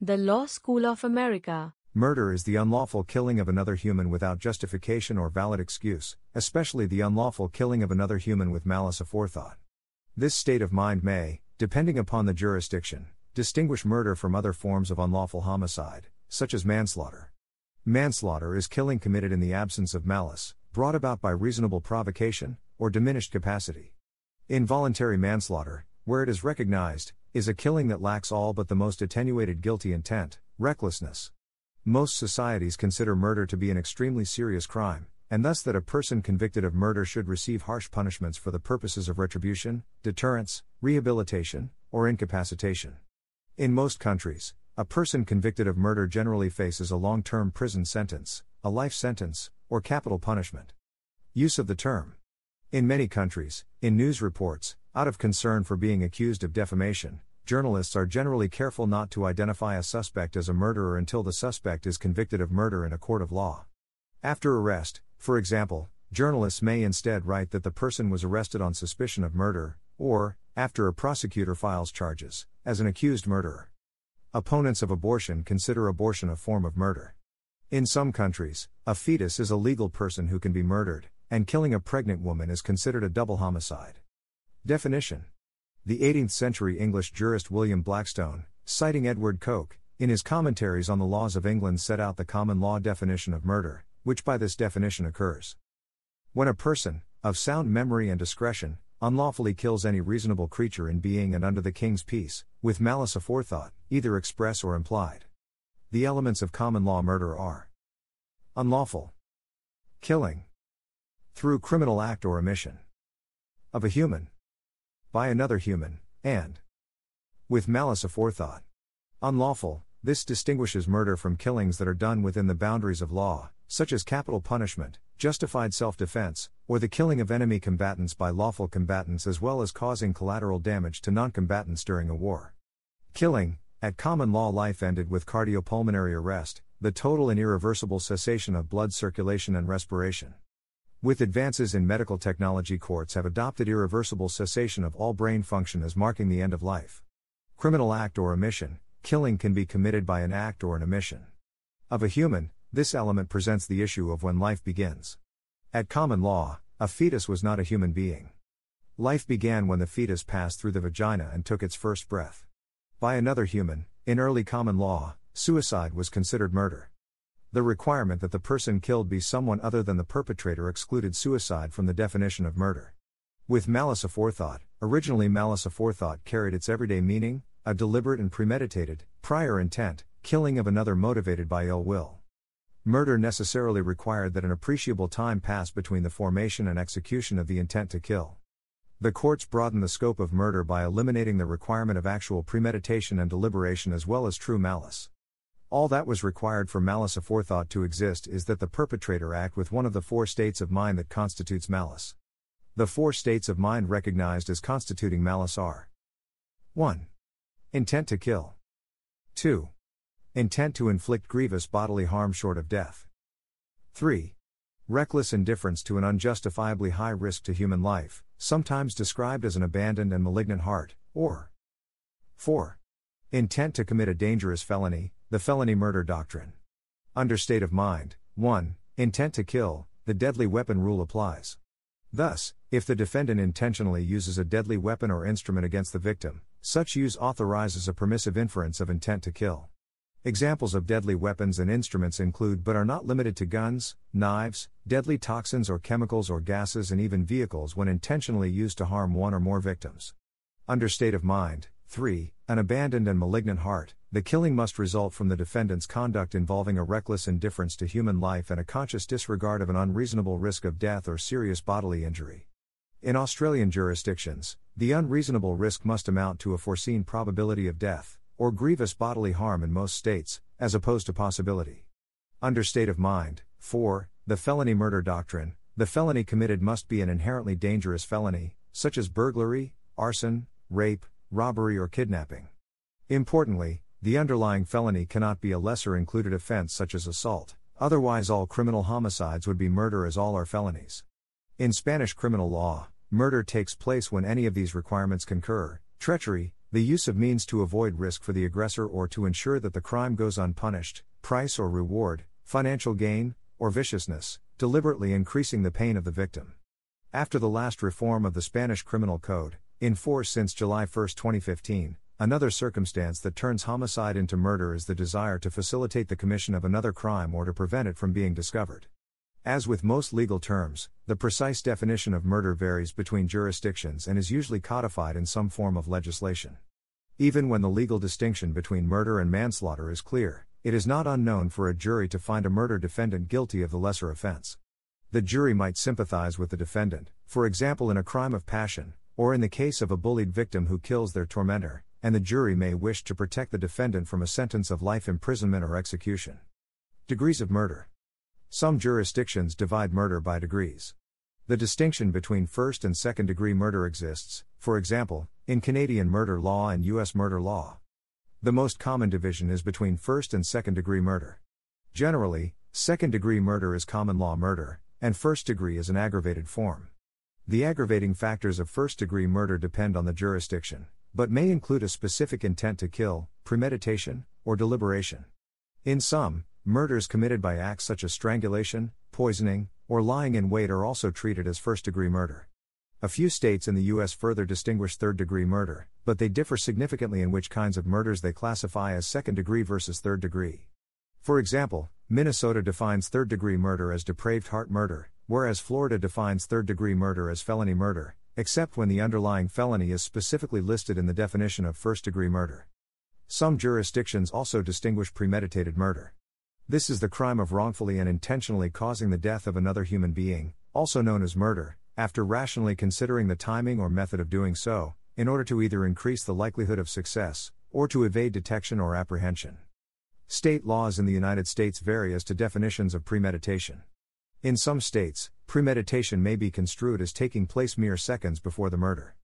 The Law School of America. Murder is the unlawful killing of another human without justification or valid excuse, especially the unlawful killing of another human with malice aforethought. This state of mind may, depending upon the jurisdiction, distinguish murder from other forms of unlawful homicide, such as manslaughter. Manslaughter is killing committed in the absence of malice, brought about by reasonable provocation, or diminished capacity. Involuntary manslaughter, where it is recognized, is a killing that lacks all but the most attenuated guilty intent, recklessness. Most societies consider murder to be an extremely serious crime, and thus that a person convicted of murder should receive harsh punishments for the purposes of retribution, deterrence, rehabilitation, or incapacitation. In most countries, a person convicted of murder generally faces a long term prison sentence, a life sentence, or capital punishment. Use of the term. In many countries, in news reports, out of concern for being accused of defamation, journalists are generally careful not to identify a suspect as a murderer until the suspect is convicted of murder in a court of law. After arrest, for example, journalists may instead write that the person was arrested on suspicion of murder, or, after a prosecutor files charges, as an accused murderer. Opponents of abortion consider abortion a form of murder. In some countries, a fetus is a legal person who can be murdered, and killing a pregnant woman is considered a double homicide. Definition The 18th century English jurist William Blackstone, citing Edward Coke, in his commentaries on the laws of England set out the common law definition of murder, which by this definition occurs. When a person, of sound memory and discretion, unlawfully kills any reasonable creature in being and under the king's peace, with malice aforethought, either express or implied. The elements of common law murder are unlawful, killing, through criminal act or omission, of a human, by another human, and with malice aforethought. Unlawful, this distinguishes murder from killings that are done within the boundaries of law, such as capital punishment, justified self defense, or the killing of enemy combatants by lawful combatants as well as causing collateral damage to non combatants during a war. Killing, at common law, life ended with cardiopulmonary arrest, the total and irreversible cessation of blood circulation and respiration. With advances in medical technology, courts have adopted irreversible cessation of all brain function as marking the end of life. Criminal act or omission, killing can be committed by an act or an omission. Of a human, this element presents the issue of when life begins. At common law, a fetus was not a human being. Life began when the fetus passed through the vagina and took its first breath. By another human, in early common law, suicide was considered murder. The requirement that the person killed be someone other than the perpetrator excluded suicide from the definition of murder. With malice aforethought, originally malice aforethought carried its everyday meaning, a deliberate and premeditated, prior intent, killing of another motivated by ill will. Murder necessarily required that an appreciable time pass between the formation and execution of the intent to kill. The courts broadened the scope of murder by eliminating the requirement of actual premeditation and deliberation as well as true malice. All that was required for malice aforethought to exist is that the perpetrator act with one of the four states of mind that constitutes malice. The four states of mind recognized as constituting malice are 1. Intent to kill. 2. Intent to inflict grievous bodily harm short of death. 3. Reckless indifference to an unjustifiably high risk to human life, sometimes described as an abandoned and malignant heart, or 4. Intent to commit a dangerous felony, the felony murder doctrine. Under state of mind, 1. Intent to kill, the deadly weapon rule applies. Thus, if the defendant intentionally uses a deadly weapon or instrument against the victim, such use authorizes a permissive inference of intent to kill. Examples of deadly weapons and instruments include but are not limited to guns, knives, deadly toxins or chemicals or gases, and even vehicles when intentionally used to harm one or more victims. Under state of mind, 3. An abandoned and malignant heart, the killing must result from the defendant's conduct involving a reckless indifference to human life and a conscious disregard of an unreasonable risk of death or serious bodily injury. In Australian jurisdictions, the unreasonable risk must amount to a foreseen probability of death or grievous bodily harm in most states, as opposed to possibility. Under state of mind, 4. The felony murder doctrine, the felony committed must be an inherently dangerous felony, such as burglary, arson, rape, robbery, or kidnapping. Importantly, the underlying felony cannot be a lesser included offense such as assault, otherwise, all criminal homicides would be murder as all are felonies. In Spanish criminal law, murder takes place when any of these requirements concur treachery, the use of means to avoid risk for the aggressor or to ensure that the crime goes unpunished, price or reward, financial gain, or viciousness, deliberately increasing the pain of the victim. After the last reform of the Spanish Criminal Code, in force since July 1, 2015, another circumstance that turns homicide into murder is the desire to facilitate the commission of another crime or to prevent it from being discovered. As with most legal terms, the precise definition of murder varies between jurisdictions and is usually codified in some form of legislation. Even when the legal distinction between murder and manslaughter is clear, it is not unknown for a jury to find a murder defendant guilty of the lesser offense. The jury might sympathize with the defendant, for example in a crime of passion, or in the case of a bullied victim who kills their tormentor, and the jury may wish to protect the defendant from a sentence of life imprisonment or execution. Degrees of murder. Some jurisdictions divide murder by degrees. The distinction between first and second degree murder exists, for example, in Canadian murder law and U.S. murder law. The most common division is between first and second degree murder. Generally, second degree murder is common law murder, and first degree is an aggravated form. The aggravating factors of first degree murder depend on the jurisdiction, but may include a specific intent to kill, premeditation, or deliberation. In some, murders committed by acts such as strangulation, poisoning, or lying in wait are also treated as first degree murder. A few states in the U.S. further distinguish third degree murder, but they differ significantly in which kinds of murders they classify as second degree versus third degree. For example, Minnesota defines third degree murder as depraved heart murder, whereas Florida defines third degree murder as felony murder, except when the underlying felony is specifically listed in the definition of first degree murder. Some jurisdictions also distinguish premeditated murder. This is the crime of wrongfully and intentionally causing the death of another human being, also known as murder, after rationally considering the timing or method of doing so, in order to either increase the likelihood of success, or to evade detection or apprehension. State laws in the United States vary as to definitions of premeditation. In some states, premeditation may be construed as taking place mere seconds before the murder.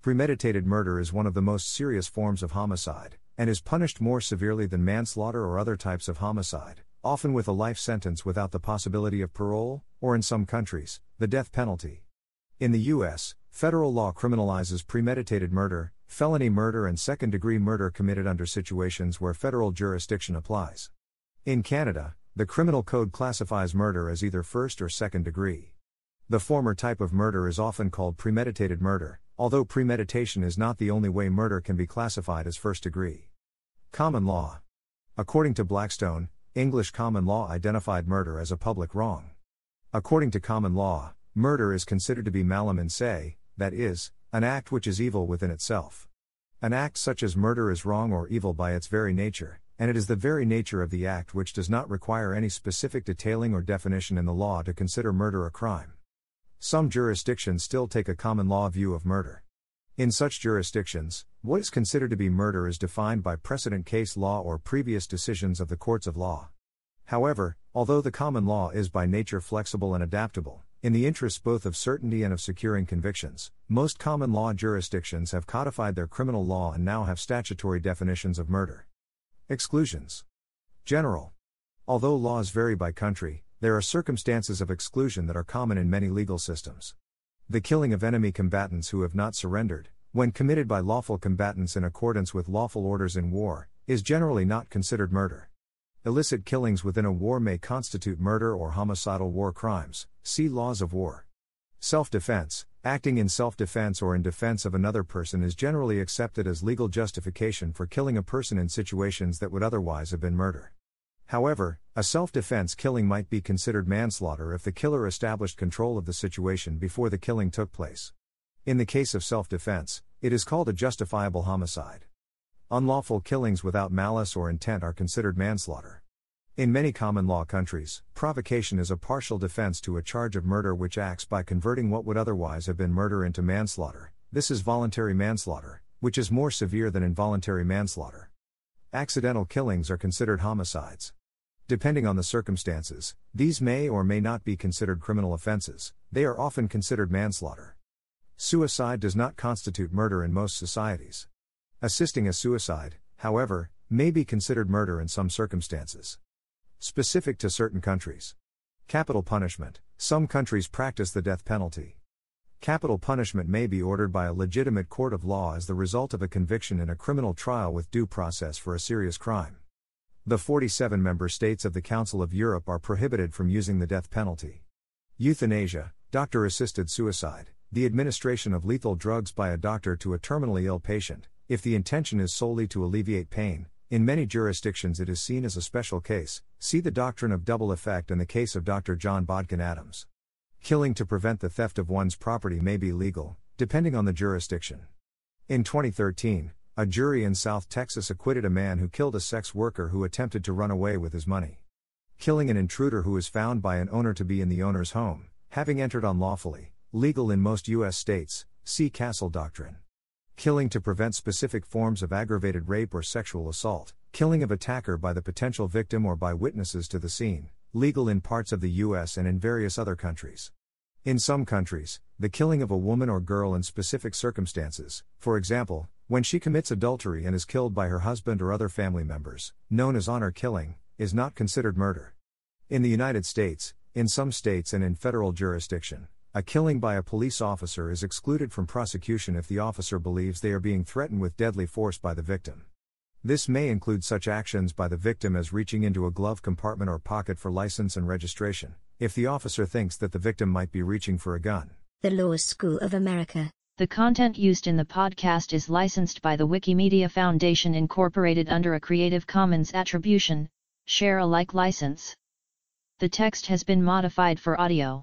Premeditated murder is one of the most serious forms of homicide, and is punished more severely than manslaughter or other types of homicide, often with a life sentence without the possibility of parole, or in some countries, the death penalty. In the U.S., federal law criminalizes premeditated murder, felony murder, and second degree murder committed under situations where federal jurisdiction applies. In Canada, the Criminal Code classifies murder as either first or second degree. The former type of murder is often called premeditated murder, although premeditation is not the only way murder can be classified as first degree. Common law. According to Blackstone, English common law identified murder as a public wrong. According to common law, Murder is considered to be malum in se, that is, an act which is evil within itself. An act such as murder is wrong or evil by its very nature, and it is the very nature of the act which does not require any specific detailing or definition in the law to consider murder a crime. Some jurisdictions still take a common law view of murder. In such jurisdictions, what is considered to be murder is defined by precedent case law or previous decisions of the courts of law. However, although the common law is by nature flexible and adaptable, in the interests both of certainty and of securing convictions, most common law jurisdictions have codified their criminal law and now have statutory definitions of murder. Exclusions. General. Although laws vary by country, there are circumstances of exclusion that are common in many legal systems. The killing of enemy combatants who have not surrendered, when committed by lawful combatants in accordance with lawful orders in war, is generally not considered murder. Illicit killings within a war may constitute murder or homicidal war crimes. See Laws of War. Self defense, acting in self defense or in defense of another person is generally accepted as legal justification for killing a person in situations that would otherwise have been murder. However, a self defense killing might be considered manslaughter if the killer established control of the situation before the killing took place. In the case of self defense, it is called a justifiable homicide. Unlawful killings without malice or intent are considered manslaughter. In many common law countries, provocation is a partial defense to a charge of murder which acts by converting what would otherwise have been murder into manslaughter. This is voluntary manslaughter, which is more severe than involuntary manslaughter. Accidental killings are considered homicides. Depending on the circumstances, these may or may not be considered criminal offenses, they are often considered manslaughter. Suicide does not constitute murder in most societies. Assisting a suicide, however, may be considered murder in some circumstances. Specific to certain countries. Capital punishment some countries practice the death penalty. Capital punishment may be ordered by a legitimate court of law as the result of a conviction in a criminal trial with due process for a serious crime. The 47 member states of the Council of Europe are prohibited from using the death penalty. Euthanasia, doctor assisted suicide, the administration of lethal drugs by a doctor to a terminally ill patient, if the intention is solely to alleviate pain. In many jurisdictions, it is seen as a special case. See the doctrine of double effect in the case of Dr. John Bodkin Adams. Killing to prevent the theft of one's property may be legal, depending on the jurisdiction. In 2013, a jury in South Texas acquitted a man who killed a sex worker who attempted to run away with his money. Killing an intruder who is found by an owner to be in the owner's home, having entered unlawfully, legal in most U.S. states, see Castle Doctrine. Killing to prevent specific forms of aggravated rape or sexual assault, killing of attacker by the potential victim or by witnesses to the scene, legal in parts of the U.S. and in various other countries. In some countries, the killing of a woman or girl in specific circumstances, for example, when she commits adultery and is killed by her husband or other family members, known as honor killing, is not considered murder. In the United States, in some states and in federal jurisdiction, a killing by a police officer is excluded from prosecution if the officer believes they are being threatened with deadly force by the victim. This may include such actions by the victim as reaching into a glove compartment or pocket for license and registration, if the officer thinks that the victim might be reaching for a gun. The Law School of America. The content used in the podcast is licensed by the Wikimedia Foundation Incorporated under a Creative Commons Attribution, Share Alike license. The text has been modified for audio.